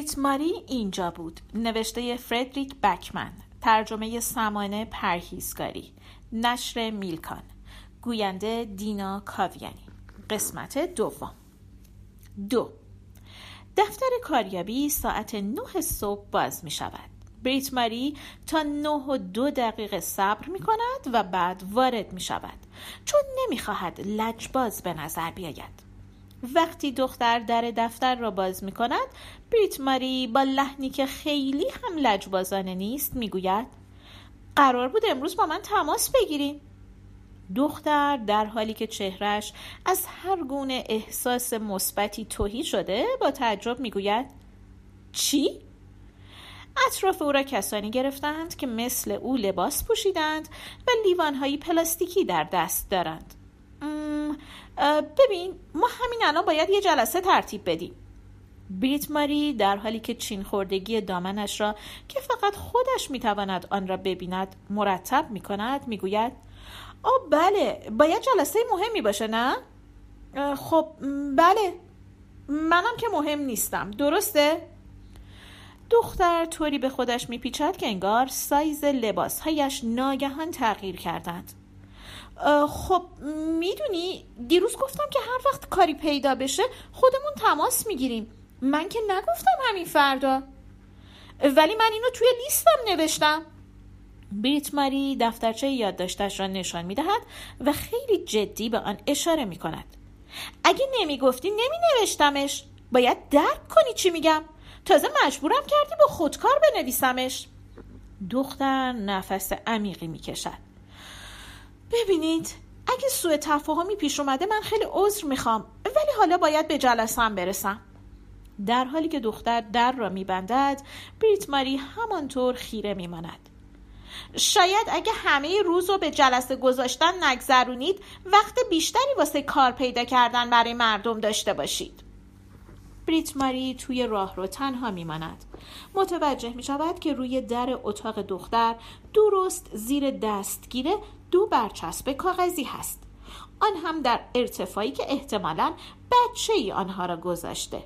بریت ماری اینجا بود. نوشته فردریک بکمن. ترجمه سمانه پرهیزگاری. نشر میلکان. گوینده دینا کاویانی. قسمت دوم. دو. دفتر کاریابی ساعت نه صبح باز می شود. بریت ماری تا نه و دو دقیقه صبر می کند و بعد وارد می شود. چون نمی خواهد لجباز به نظر بیاید. وقتی دختر در دفتر را باز می کند بریت ماری با لحنی که خیلی هم لجبازانه نیست می گوید قرار بود امروز با من تماس بگیرین. دختر در حالی که چهرش از هر گونه احساس مثبتی توهی شده با تعجب می‌گوید چی؟ اطراف او را کسانی گرفتند که مثل او لباس پوشیدند و لیوانهایی پلاستیکی در دست دارند. ببین ما همین الان باید یه جلسه ترتیب بدیم بریت ماری در حالی که چین خوردگی دامنش را که فقط خودش می‌تواند آن را ببیند مرتب می کند می گوید آه بله باید جلسه مهمی باشه نه؟ خب بله منم که مهم نیستم درسته؟ دختر طوری به خودش میپیچد که انگار سایز لباسهایش ناگهان تغییر کردند خب می‌دونی دیروز گفتم که هر وقت کاری پیدا بشه خودمون تماس می‌گیریم. من که نگفتم همین فردا. ولی من اینو توی لیستم نوشتم. بریت ماری دفترچه یادداشتش را نشان می‌دهد و خیلی جدی به آن اشاره می کند اگه نمی‌گفتی نمی نوشتمش باید درک کنی چی میگم. تازه مجبورم کردی با خودکار بنویسمش. دختر نفس عمیقی می‌کشد. ببینید اگه سوء تفاهمی پیش اومده من خیلی عذر می‌خوام. ولی حالا باید به جلسم برسم. در حالی که دختر در را میبندد بریت ماری همانطور خیره میماند. شاید اگه همه روز رو به جلسه گذاشتن نگذرونید وقت بیشتری واسه کار پیدا کردن برای مردم داشته باشید. بریت ماری توی راه رو تنها میماند. متوجه می شود که روی در اتاق دختر درست زیر دستگیره دو برچسب کاغذی هست. آن هم در ارتفاعی که احتمالا بچه ای آنها را گذاشته.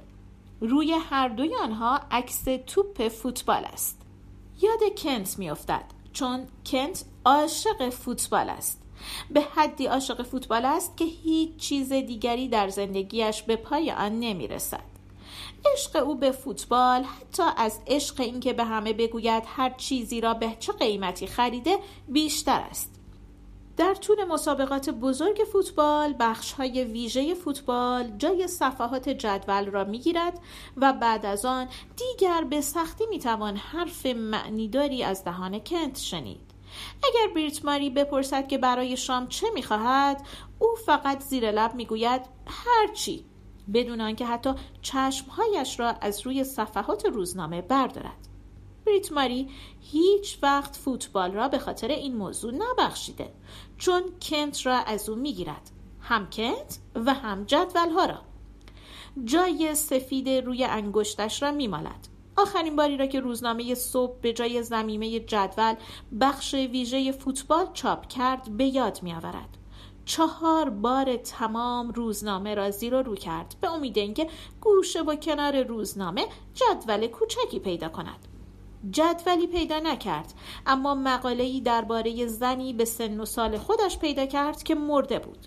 روی هر دوی آنها عکس توپ فوتبال است. یاد کنت میافتد چون کنت عاشق فوتبال است. به حدی عاشق فوتبال است که هیچ چیز دیگری در زندگیش به پای آن نمی رسد. عشق او به فوتبال حتی از عشق اینکه به همه بگوید هر چیزی را به چه قیمتی خریده بیشتر است. در طول مسابقات بزرگ فوتبال بخش های ویژه فوتبال جای صفحات جدول را می گیرد و بعد از آن دیگر به سختی می توان حرف معنیداری از دهان کنت شنید اگر بریت ماری بپرسد که برای شام چه می خواهد او فقط زیر لب می گوید هرچی بدون آنکه حتی چشمهایش را از روی صفحات روزنامه بردارد. بریت ماری هیچ وقت فوتبال را به خاطر این موضوع نبخشیده چون کنت را از او می‌گیرد هم کنت و هم جدول ها را. جای سفید روی انگشتش را میمالد. آخرین باری را که روزنامه صبح به جای زمیمه جدول بخش ویژه فوتبال چاپ کرد به یاد میآورد. چهار بار تمام روزنامه را زیر و رو کرد به امید اینکه گوشه و کنار روزنامه جدول کوچکی پیدا کند. جدولی پیدا نکرد اما مقاله‌ای درباره زنی به سن و سال خودش پیدا کرد که مرده بود.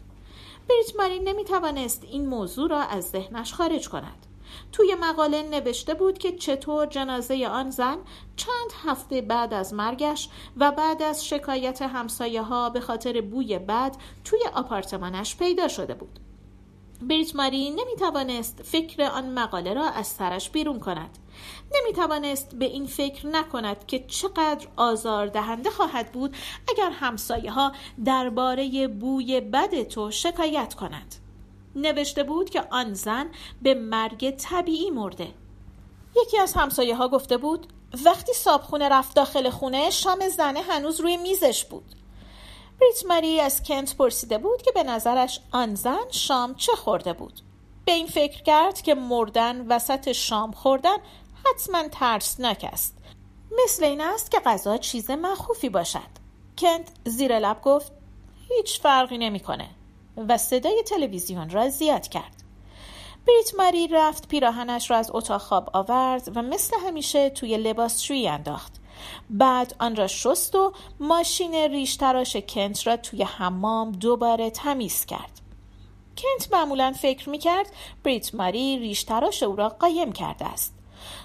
بریت ماری نمی توانست این موضوع را از ذهنش خارج کند. توی مقاله نوشته بود که چطور جنازه آن زن چند هفته بعد از مرگش و بعد از شکایت همسایه ها به خاطر بوی بد توی آپارتمانش پیدا شده بود. بریت ماری نمی توانست فکر آن مقاله را از سرش بیرون کند. نمی توانست به این فکر نکند که چقدر آزار دهنده خواهد بود اگر همسایه ها درباره بوی بد تو شکایت کنند. نوشته بود که آن زن به مرگ طبیعی مرده. یکی از همسایه ها گفته بود وقتی صابخونه رفت داخل خونه شام زنه هنوز روی میزش بود. بریت مری از کنت پرسیده بود که به نظرش آن زن شام چه خورده بود. به این فکر کرد که مردن وسط شام خوردن حتما ترسناک است. مثل این است که غذا چیز مخوفی باشد. کنت زیر لب گفت هیچ فرقی نمی‌کنه. و صدای تلویزیون را زیاد کرد. بریت ماری رفت پیراهنش را از اتاق خواب آورد و مثل همیشه توی لباسشویی انداخت. بعد آن را شست و ماشین ریش تراش کنت را توی حمام دوباره تمیز کرد. کنت معمولا فکر می‌کرد بریت ماری ریش تراش او را قایم کرده است.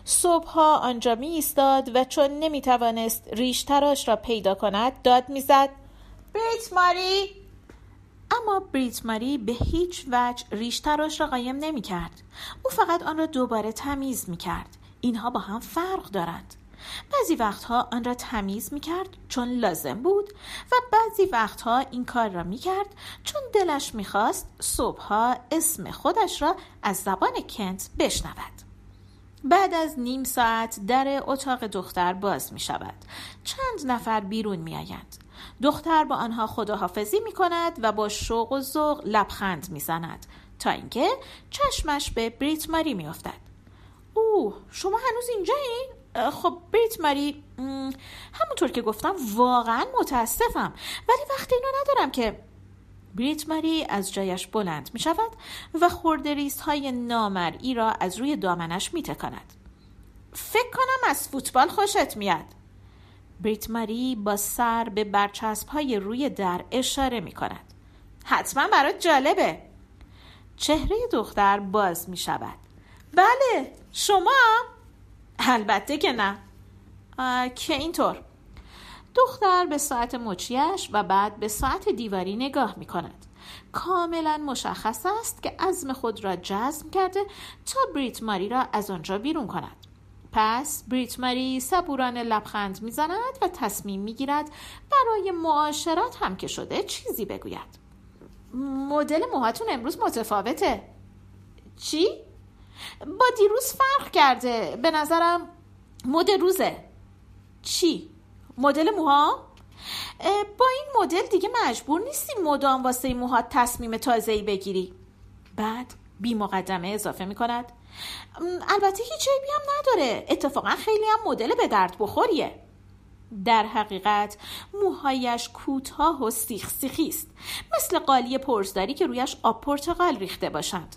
صبحها آنجا می ایستاد و چون نمی توانست ریش تراش را پیدا کند داد می‌زد بریت ماری؟ اما بریت ماری به هیچ وجه ریش تراش را قایم نمی کرد او فقط آن را دوباره تمیز می کرد اینها با هم فرق دارند بعضی وقتها آن را تمیز می کرد چون لازم بود و بعضی وقتها این کار را می کرد چون دلش می خواست صبحها اسم خودش را از زبان کنت بشنود. بعد از نیم ساعت در اتاق دختر باز می شود چند نفر بیرون می آیند دختر با آنها خداحافظی می کند و با شوق و ذوق لبخند می زند تا اینکه چشمش به بریت ماری می افتد. اوه شما هنوز اینجا این؟ خب بریت ماری همونطور که گفتم واقعا متاسفم ولی وقتی اینو ندارم که بریت ماری از جایش بلند می شود و خورده های نامرئی را از روی دامنش می تکند. فکر کنم از فوتبال خوشت میاد. بریت ماری با سر به برچسب های روی در اشاره می کند. حتما برات جالبه. چهره دختر باز می شود. بله شما البته که نه که اینطور دختر به ساعت مچیش و بعد به ساعت دیواری نگاه می کند. کاملا مشخص است که عزم خود را جزم کرده تا بریت ماری را از آنجا بیرون کند. پس بریت ماری صبورانه لبخند می‌زند و تصمیم می‌گیرد برای معاشرت هم که شده چیزی بگوید مدل موهاتون امروز متفاوته چی؟ با دیروز فرق کرده به نظرم مد روزه چی؟ مدل موها؟ با این مدل دیگه مجبور نیستی مدام واسه موهات تصمیم تازه‌ای بگیری بعد بی مقدمه اضافه می کند البته هیچ عیبی هم نداره. اتفاقا خیلی هم مدل به درد بخوریه. در حقیقت موهایش کوتاه و سیخ سیخی است. مثل قالی پرزداری که رویش آب پرتقال ریخته باشند.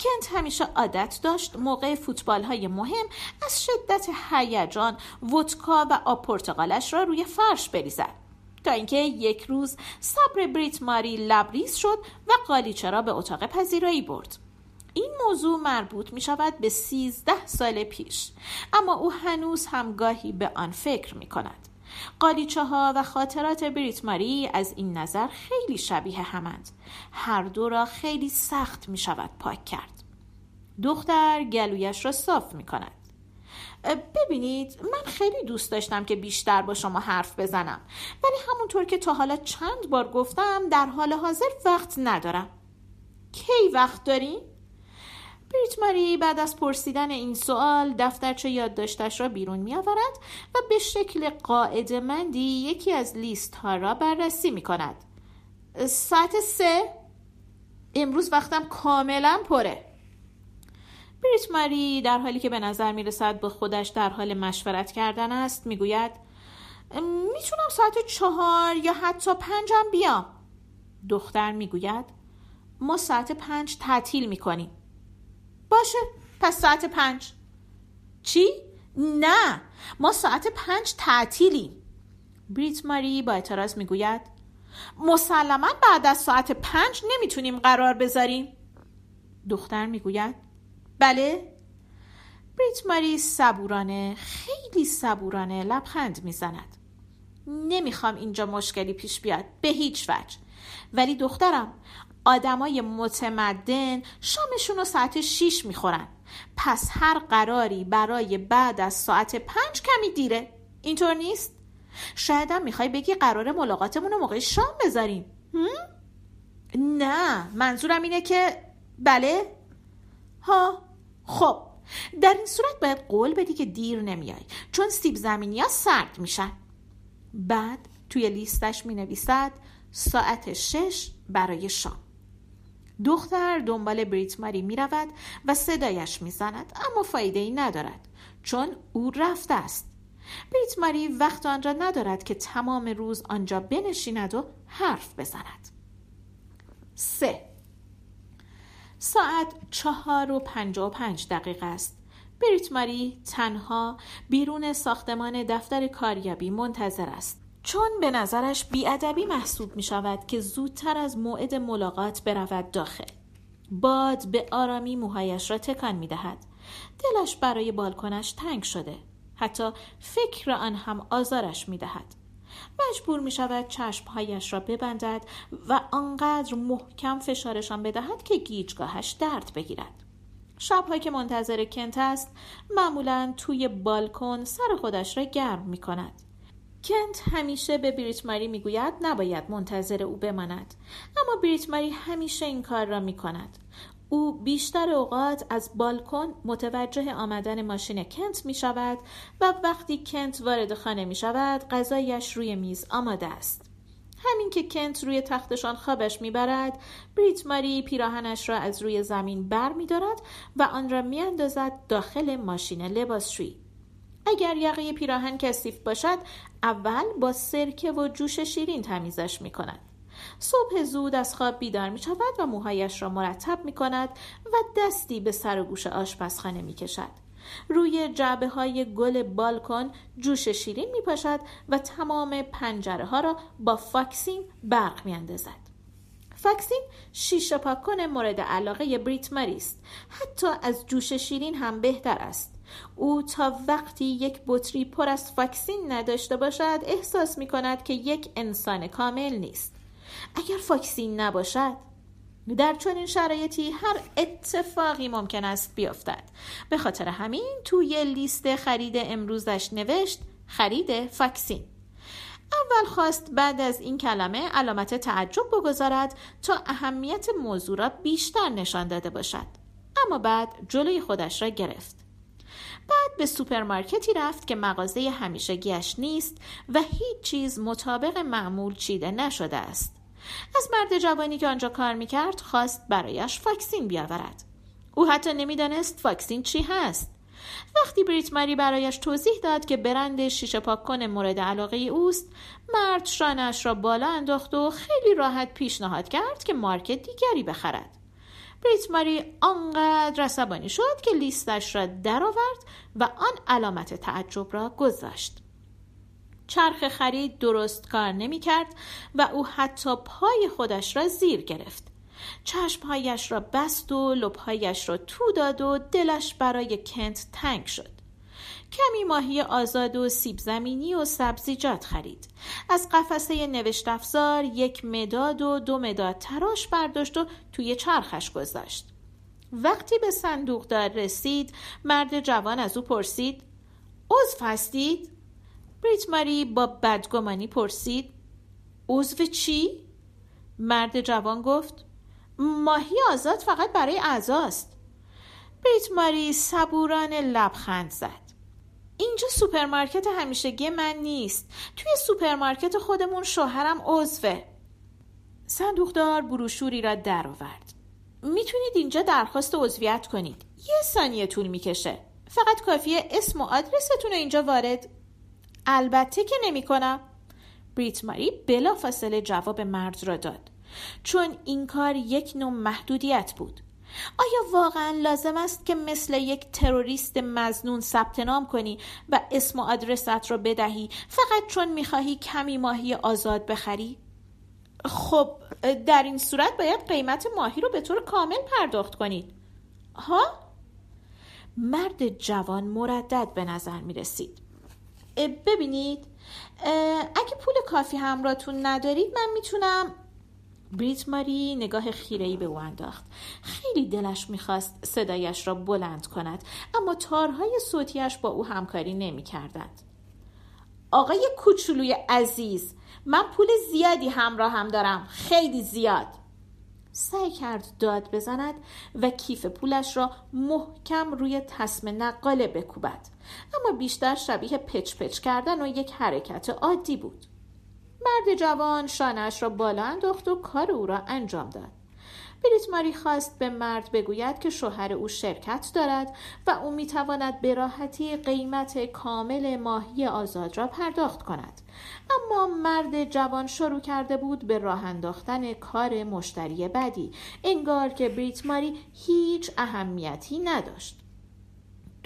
کنت همیشه عادت داشت موقع فوتبال های مهم از شدت هیجان ودکا و آب پرتقالش را روی فرش بریزد. تا اینکه یک روز صبر بریت ماری لبریز شد و قالیچه را به اتاق پذیرایی برد. این موضوع مربوط می شود به سیزده سال پیش اما او هنوز هم گاهی به آن فکر می کند قالیچه ها و خاطرات بریت ماری از این نظر خیلی شبیه همند. هر دو را خیلی سخت می شود پاک کرد. دختر گلویش را صاف می کند ببینید من خیلی دوست داشتم که بیشتر با شما حرف بزنم ولی همونطور که تا حالا چند بار گفتم در حال حاضر وقت ندارم. کی وقت داریم؟ بریت ماری بعد از پرسیدن این سوال دفترچه یادداشتش را بیرون می آورد و به شکل قاعد مندی یکی از لیست ها را بررسی می کند. ساعت سه امروز وقتم کاملا پره. بریت ماری در حالی که به نظر می رسد با خودش در حال مشورت کردن است می گوید می‌تونم ساعت چهار یا حتی پنجم بیام. دختر می گوید ما ساعت پنج تعطیل می کنیم. باشه پس ساعت پنج. چی؟ نه ما ساعت پنج تعطیلیم. بریت ماری با اعتراض می‌گوید مسلما بعد از ساعت پنج نمی‌تونیم قرار بذاریم. دختر می‌گوید بله. بریت ماری صبورانه خیلی صبورانه لبخند می‌زند. نمی‌خوام اینجا مشکلی پیش بیاد به هیچ وجه. ولی دخترم آدمای متمدن شامشون رو ساعت 6 می‌خورن. پس هر قراری برای بعد از ساعت پنج کمی دیره. اینطور نیست؟ شایدم می‌خوای بگی قرار ملاقاتمون رو موقع شام بذاریم. نه منظورم اینه که بله. ها خب. در این صورت باید قول بدی که دیر نمیای چون سیب زمینی ها سرد میشن. بعد توی لیستش می نویسد ساعت شش برای شام. دختر دنبال بریت ماری می رود و صدایش می زند اما فایده ای ندارد چون او رفته است. بریت ماری وقت آن را ندارد که تمام روز آنجا بنشیند و حرف بزند. سه. ساعت چهار و پنج و پنج دقیقه است. بریت ماری تنها بیرون ساختمان دفتر کاریابی منتظر است. چون به نظرش بیادبی محسوب می شود که زودتر از موعد ملاقات برود داخل. باد به آرامی موهایش را تکان می دهد دلش برای بالکنش تنگ شده. حتی فکر آن هم آزارش می دهد مجبور می شود چشمهایش را ببندد و آنقدر محکم فشارشان بدهد که گیجگاهش درد بگیرد. شبها که منتظر کنت است معمولا توی بالکن سر خودش را گرم می کند کنت همیشه به بریت ماری می‌گوید نباید منتظر او بماند اما بریت ماری همیشه این کار را می کند او بیشتر اوقات از بالکن متوجه آمدن ماشین کنت می شود و وقتی کنت وارد خانه می شود غذایش روی میز آماده است. همین که کنت روی تختشان خوابش می‌برد بریت ماری پیراهنش را از روی زمین بر می دارد و آن را می اندازد داخل ماشین لباسشویی. اگر یقه پیراهن کثیف باشد اول با سرکه و جوش شیرین تمیزش می کند. صبح زود از خواب بیدار می شود و موهایش را مرتب می کند و دستی به سر و گوش آشپزخانه می کشد. روی جعبه های گل بالکن جوش شیرین می پاشد و تمام پنجره ها را با فاکسین برق می اندازد. فاکسین شیشه پاک کن مورد علاقه بریت ماری است حتی از جوش شیرین هم بهتر است او تا وقتی یک بطری پر از فاکسین نداشته باشد احساس می کند که یک انسان کامل نیست. اگر فاکسین نباشد در چنین شرایطی هر اتفاقی ممکن است بیفتد. به خاطر همین توی لیست خرید امروزش نوشت خرید فاکسین اول خواست بعد از این کلمه علامت تعجب بگذارد تا اهمیت موضوع را بیشتر نشان داده باشد. اما بعد جلوی خودش را گرفت. بعد به سوپرمارکتی رفت که مغازه همیشگیش نیست و هیچ چیز مطابق معمول چیده نشده است. از مرد جوانی که آنجا کار می‌کرد خواست برایش فاکسین بیاورد. او حتی نمی‌دانست فاکسین چی هست. وقتی بریت ماری برایش توضیح داد که برند شیشه پاک کن مورد علاقه اوست مرد شانه‌اش را بالا انداخت و خیلی راحت پیشنهاد کرد که مارک دیگری بخرد. بریت ماری آنقدر عصبانی شد که لیستش را درآورد و آن علامت تعجب را گذاشت چرخ خرید درست کار نمی کرد و او حتی پای خودش را زیر گرفت. چشمهایش را بست و لبهایش را تو داد و دلش برای کنت تنگ شد. کمی ماهی آزاد و سیب زمینی و سبزیجات خرید. از قفسه نوشت افزار یک مداد و دو مداد تراش برداشت و توی چرخش گذاشت. وقتی به صندوق دار رسید مرد جوان از او پرسید عضو هستید؟ بریت ماری با بدگمانی پرسید عضو چی؟ مرد جوان گفت ماهی آزاد فقط برای اعضاست بریت ماری صبورانه لبخند زد اینجا سوپرمارکت همیشگی من نیست. توی سوپرمارکت خودمون شوهرم عضوه. صندوقدار بروشوری را درآورد. می‌تونید اینجا درخواست عضویت کنید. یه ثانیه طول می‌کشه. فقط کافیه اسم و آدرستون اینجا وارد. البته که نمی کنم. بریت ماری بلا فاصله جواب مرد را داد. چون این کار یک نوع محدودیت بود. آیا واقعا لازم است که مثل یک تروریست مزنون ثبت نام کنی و اسم و آدرست را بدهی فقط چون می‌خواهی کمی ماهی آزاد بخری؟ خب در این صورت باید قیمت ماهی رو به طور کامل پرداخت کنید ها؟ مرد جوان مردد به نظر می رسید ببینید اگه پول کافی همراهتون ندارید من می‌تونم بریت ماری نگاه خیرهی به او انداخت. خیلی دلش می‌خواست صدایش را بلند کند اما تارهای صوتیش با او همکاری نمی‌کردند. آقای کوچولوی عزیز من پول زیادی همراه هم دارم. خیلی زیاد. سعی کرد داد بزند و کیف پولش را محکم روی تسم نقاله بکوبد. اما بیشتر شبیه پچ پچ کردن و یک حرکت عادی بود. مرد جوان شانش را بالا انداخت و کار او را انجام داد. بریت ماری خواست به مرد بگوید که شوهر او شرکت دارد و او می‌تواند به راحتی قیمت کامل ماهی آزاد را پرداخت کند. اما مرد جوان شروع کرده بود به راه انداختن کار مشتری بدی انگار که بریت ماری هیچ اهمیتی نداشت.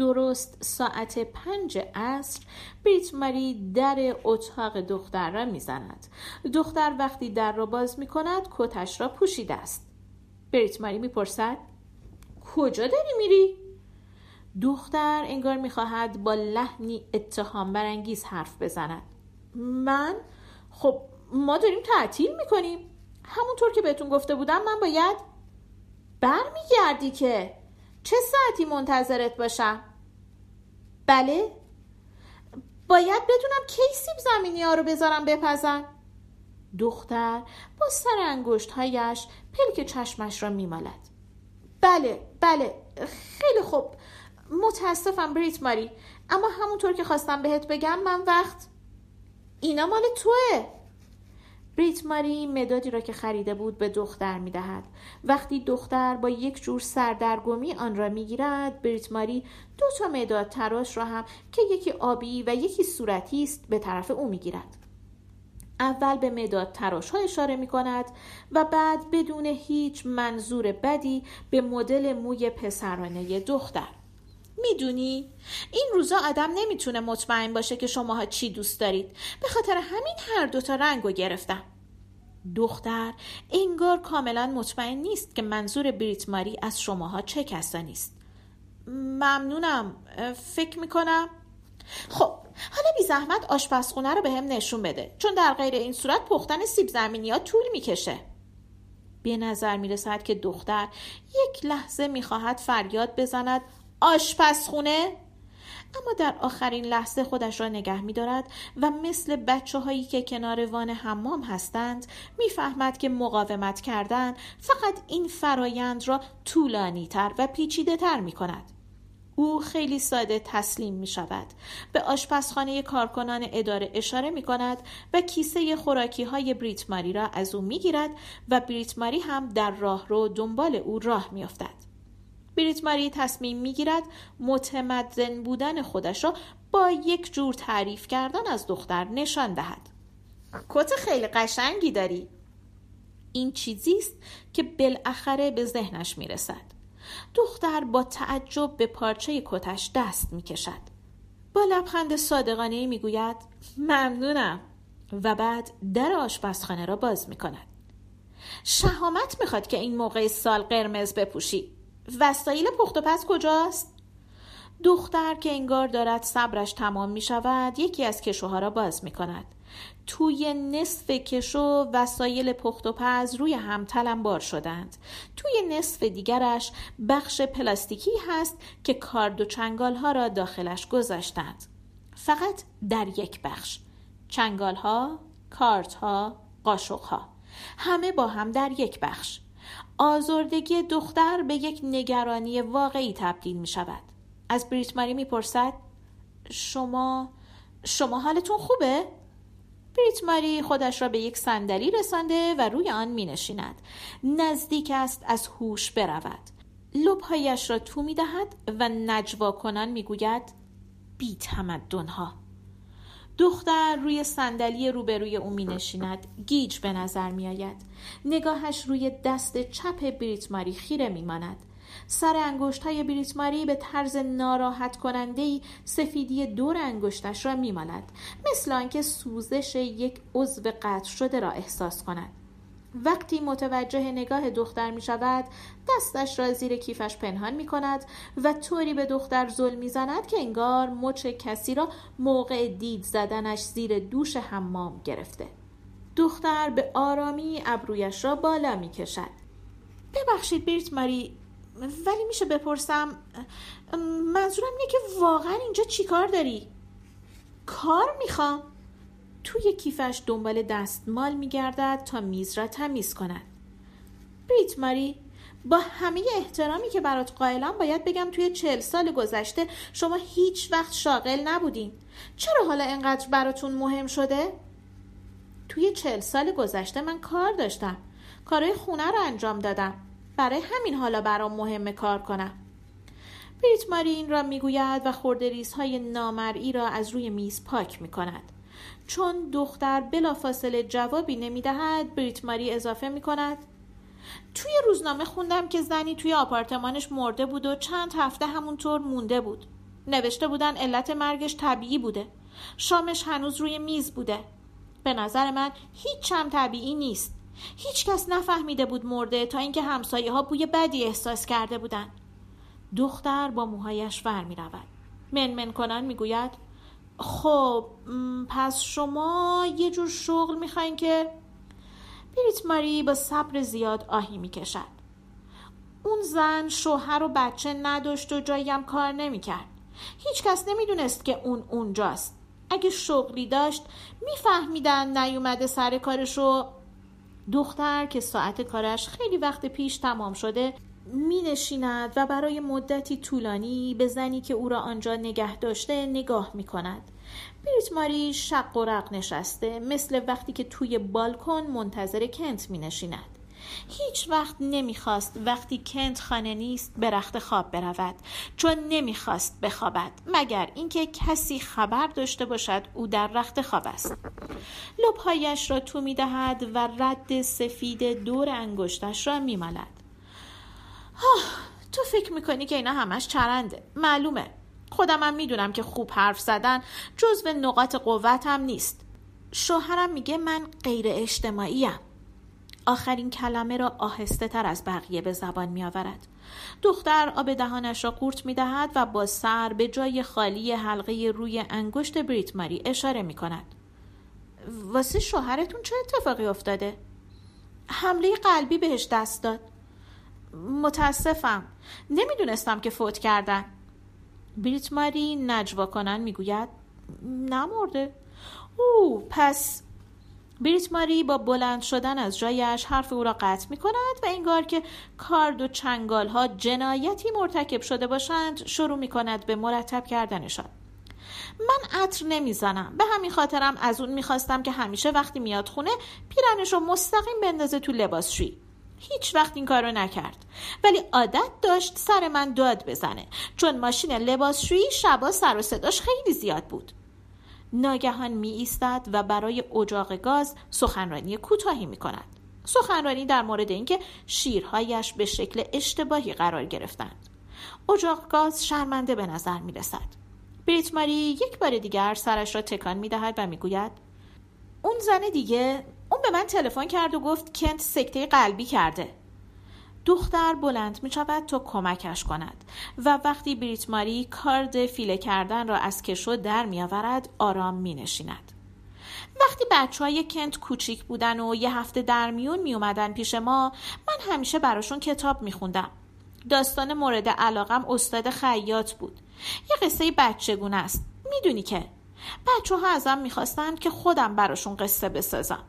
درست ساعت پنج عصر بریت ماری در اتاق دختر را می‌زند. دختر وقتی در را باز می کند کتش را پوشیده است. بریت ماری می‌پرسد کجا داری میری؟ دختر انگار می‌خواهد با لحنی اتهام برانگیز حرف بزند. من؟ خب ما داریم تعطیل می‌کنیم. همونطور که بهتون گفته بودم من باید برمیگردی که. چه ساعتی منتظرت باشم؟ بله. باید بدونم کی سیب زمینی ها رو بذارم بپزن. دختر با سر انگشت هایش پلک چشمش را میمالد. بله بله. خیلی خوب. متاسفم بریت ماری. اما همونطور که خواستم بهت بگم من وقت اینا مال توه. بریت ماری مدادی را که خریده بود به دختر می دهد. وقتی دختر با یک جور سردرگمی آن را می گیرد بریت ماری دو تا مداد تراش را هم که یکی آبی و یکی صورتی است به طرف او می گیرد. اول به مداد تراش ها اشاره می کند و بعد بدون هیچ منظور بدی به مدل موی پسرانه دختر می‌دونی؟ این روزا آدم نمی‌تونه مطمئن باشه که شماها چی دوست دارید. به خاطر همین هر دوتا رنگ رو گرفتم. دختر انگار کاملا مطمئن نیست که منظور بریت ماری از شماها چه کسانی است ممنونم. فکر می‌کنم. خب حالا بی زحمت آشپزخونه رو به هم نشون بده. چون در غیر این صورت پختن سیب زمینی ها طول می‌کشه. به نظر می‌رسد که دختر یک لحظه می‌خواهد فریاد بزند آشپزخونه اما در آخرین لحظه خودش را نگه می دارد و مثل بچه هایی که کنار وان حمام هستند می‌فهمد که مقاومت کردن فقط این فرایند را طولانی تر و پیچیده تر می کند. او خیلی ساده تسلیم می شود. به آشپزخانه کارکنان اداره اشاره می کند و کیسه خوراکی های بریت ماری را از او می گیرد و بریت ماری هم در راه رو دنبال او راه می افتد. بریت ماری تصمیم می‌گیرد متمدن بودن خودش را با یک جور تعریف کردن از دختر نشان دهد. کت خیلی قشنگی داری. این چیزی است که بالاخره به ذهنش می‌رسد. دختر با تعجب به پارچه کتش دست می‌کشد. با لبخند صادقانه می‌گوید ممنونم. و بعد در آشپزخانه را باز می‌کند. شهامت می‌خواد که این موقع سال قرمز بپوشی. وسایل پخت و پس کجاست؟ دختر که انگار دارد صبرش تمام می شود یکی از کشوها را باز می کند. توی نصف کشو وسایل پخت و پز روی هم تلمبار شدند. توی نصف دیگرش بخش پلاستیکی هست که کارد و چنگال ها را داخلش گذاشتند. فقط در یک بخش. چنگال ها، کارت ها، قاشق ها. همه با هم در یک بخش. آزردگی دختر به یک نگرانی واقعی تبدیل می شود. از بریت ماری می پرسد شما شما حالتون خوبه؟ بریت ماری خودش را به یک صندلی رسانده و روی آن می نشیند. نزدیک است از هوش برود. لبهایش را تو می دهد و نجوا کنان می گوید بی تمدنها. دختر روی صندلی روبروی او می نشیند گیج به نظر می آید نگاهش روی دست چپ بریت ماری خیره می ماند سر انگشت های بریت ماری به طرز ناراحت کننده سفیدی دور انگشتش را می ماند مثل آنکه سوزش یک عضو قطع شده را احساس کند. وقتی متوجه نگاه دختر می شود دستش را زیر کیفش پنهان می کند و طوری به دختر زل می زند که انگار مچ کسی را موقع دید زدنش زیر دوش حمام گرفته. دختر به آرامی ابرویش را بالا می کشد ببخشید بیرت ماری ولی میشه بپرسم منظورم اینه که واقعا اینجا چیکار داری؟ کار می‌خوام. توی کیفش دنبال دستمال میگردد تا میز را تمیز کند. بریت ماری با همه احترامی که برات قائلم باید بگم توی چل سال گذشته شما هیچ وقت شاغل نبودین. چرا حالا انقدر براتون مهم شده؟ توی چل سال گذشته من کار داشتم. کارهای خونه رو انجام دادم. برای همین حالا برام مهمه کار کنم. بریت ماری این را می‌گوید و خورده های نامرئی را از روی میز پاک می کند. چون دختر بلافاصله جوابی نمی‌دهد بریت ماری اضافه می کند توی روزنامه خوندم که زنی توی آپارتمانش مرده بود و چند هفته همونطور مونده بود. نوشته بودن علت مرگش طبیعی بوده. شامش هنوز روی میز بوده. به نظر من هیچ هم طبیعی نیست. هیچ کس نفهمیده بود مرده تا اینکه همسایه ها بوی بدی احساس کرده بودن. دختر با موهایش ور می رود منمن کنن می گوید خب پس شما یه جور شغل می‌خواین که بریت ماری با صبر زیاد آهی می‌کشد. اون زن شوهر و بچه نداشت و جاییم کار نمی‌کرد. هیچ کس نمی‌دونست که اون اونجاست. اگه شغلی داشت میفهمیدن نیومده سر کارشو دختر که ساعت کارش خیلی وقت پیش تمام شده می نشیند و برای مدتی طولانی به زنی که او را آنجا نگه داشته نگاه می کند. بریت ماری شق و رق نشسته مثل وقتی که توی بالکن منتظر کنت می نشیند. هیچ وقت نمی‌خواست وقتی کنت خانه نیست به رخت خواب برود چون نمی‌خواست بخوابد مگر اینکه کسی خبر داشته باشد او در رخت خواب است لبهایش را تو می‌دهد و رد سفید دور انگشتش را میمالد تو فکر می‌کنی که اینا همش چرنده معلومه خودمم می‌دونم که خوب حرف زدن جزو نقاط قوتم نیست شوهرم میگه من غیر اجتماعیم آخرین کلمه را آهسته تر از بقیه به زبان می آورد. دختر آب دهانش را قورت می دهد و با سر به جای خالی حلقه روی انگشت بریت ماری اشاره می کند. واسه شوهرتون چه اتفاقی افتاده؟ حمله قلبی بهش دست داد. متاسفم. نمی‌دونستم که فوت کردن. بریت ماری نجوا کنن می‌گوید نمرده. او پس بریت ماری با بلند شدن از جایش حرف او را قطع می کند و انگار که کارد و چنگال ها جنایتی مرتکب شده باشند شروع می کند به مرتب کردنشان من عطر نمی‌زنم به همین خاطرم از اون می‌خواستم که همیشه وقتی میاد خونه پیرنش رو مستقیم بندازه تو لباسشویی هیچ وقت این کارو نکرد ولی عادت داشت سر من داد بزنه چون ماشین لباسشویی شبا سر و صداش خیلی زیاد بود ناگهان می ایستد و برای اجاق گاز سخنرانی کوتاهی می کند. سخنرانی در مورد اینکه شیرهایش به شکل اشتباهی قرار گرفتند. اجاق گاز شرمنده به نظر می رسد. بریت یک بار دیگر سرش را تکان می دهد و می گوید اون زن دیگه اون به من تلفن کرد و گفت کنت سکته قلبی کرده. دختر بلند می شود تا کمکش کند و وقتی بریت ماری کارد فیله کردن را از کشو در می آورد آرام می نشیند. وقتی بچه های کنت کوچیک بودن و یه هفته در میون می اومدن پیش ما من همیشه براشون کتاب می خوندم. داستان مورد علاقم استاد خیاط بود. یه قصه بچگونه است. می‌دونی که بچه ها ازم می‌خواستند که خودم براشون قصه بسازم.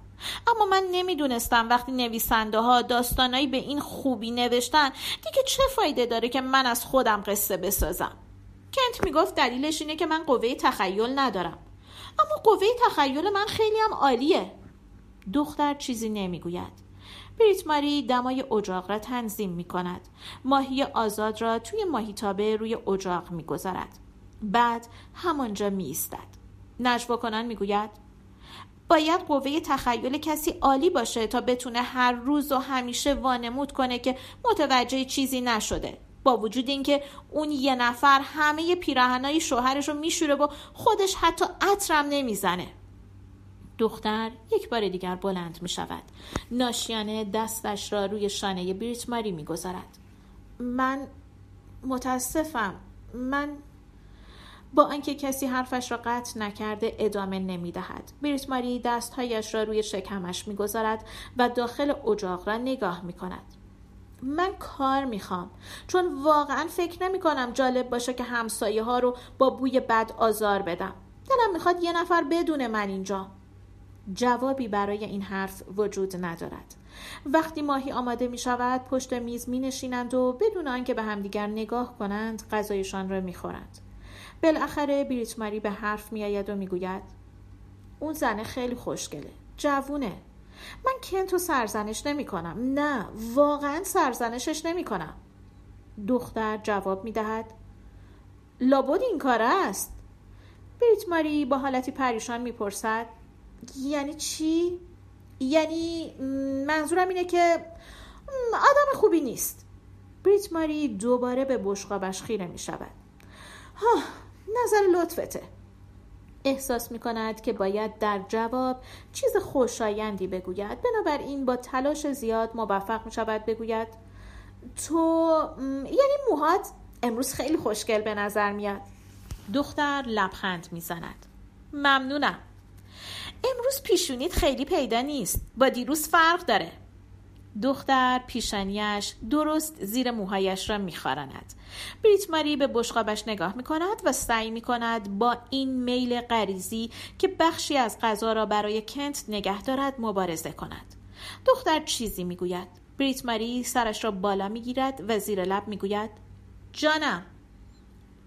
اما من نمی‌دونستم وقتی نویسنده ها داستانایی به این خوبی نوشتن دیگه چه فایده داره که من از خودم قصه بسازم کنت می‌گفت دلیلش اینه که من قوه تخیل ندارم اما قوه تخیل من خیلی هم عالیه دختر چیزی نمی‌گوید بریت ماری دمای اجاق را تنظیم می کند. ماهی آزاد را توی ماهیتابه روی اجاق می گذارد. بعد همانجا می ایستد. نجوا کنن می گوید باید قوه تخیل کسی عالی باشه تا بتونه هر روز و همیشه وانمود کنه که متوجه چیزی نشده. با وجود اینکه اون یه نفر همه پیراهنای شوهرش رو میشوره و خودش حتی عطرم نمی‌زنه. دختر یک بار دیگر بلند می شود ناشیانه دستش را روی شانه بریت ماری می گذارد. من متاسفم. من با آنکه کسی حرفش را قطع نکرده ادامه نمی‌دهد بریت ماری دستهایش را روی شکمش می‌گذارد و داخل اجاق را نگاه می کند. من کار می‌خوام چون واقعا فکر نمی کنم جالب باشه که همسایه ها رو با بوی بد آزار بدم دلم می‌خواد یه نفر بدون من اینجا جوابی برای این حرف وجود ندارد وقتی ماهی آماده می شود پشت میز می نشینند و بدون آنکه به همدیگر نگاه کنند غذایشان را می خورند. بالاخره بریت به حرف میآید و می‌گوید اون زنه خیلی خوشگله جوونه. من کنتو سرزنش نمی کنم نه واقعا سرزنشش نمی کنم دختر جواب می دهد لابد این کار است. بریت ماری با حالتی پریشان می‌پرسد یعنی چی؟ یعنی منظورم اینه که آدم خوبی نیست. بریت ماری دوباره به بشقابش خیره می شود نظر لطفته. احساس می کند که باید در جواب چیز خوشایندی بگوید. بنابراین با تلاش زیاد موفق می شود بگوید. تو یعنی موهات امروز خیلی خوشگل به نظر میاد. دختر لبخند می‌زند. ممنونم. امروز پیشونیت خیلی پیدا نیست. با دیروز فرق داره. دختر پیشانیش درست زیر موهایش را میخارند بریت ماری به بشقابش نگاه می کند و سعی می کند با این میل غریزی که بخشی از غذا را برای کنت نگه دارد مبارزه کند. دختر چیزی می‌گوید. بریت ماری سرش را بالا می‌گیرد و زیر لب می‌گوید جانم.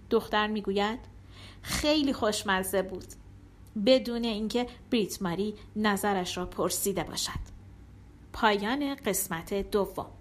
دختر می‌گوید خیلی خوشمزه بود. بدون اینکه بریت ماری نظرش را پرسیده باشد. پایان قسمت دوم.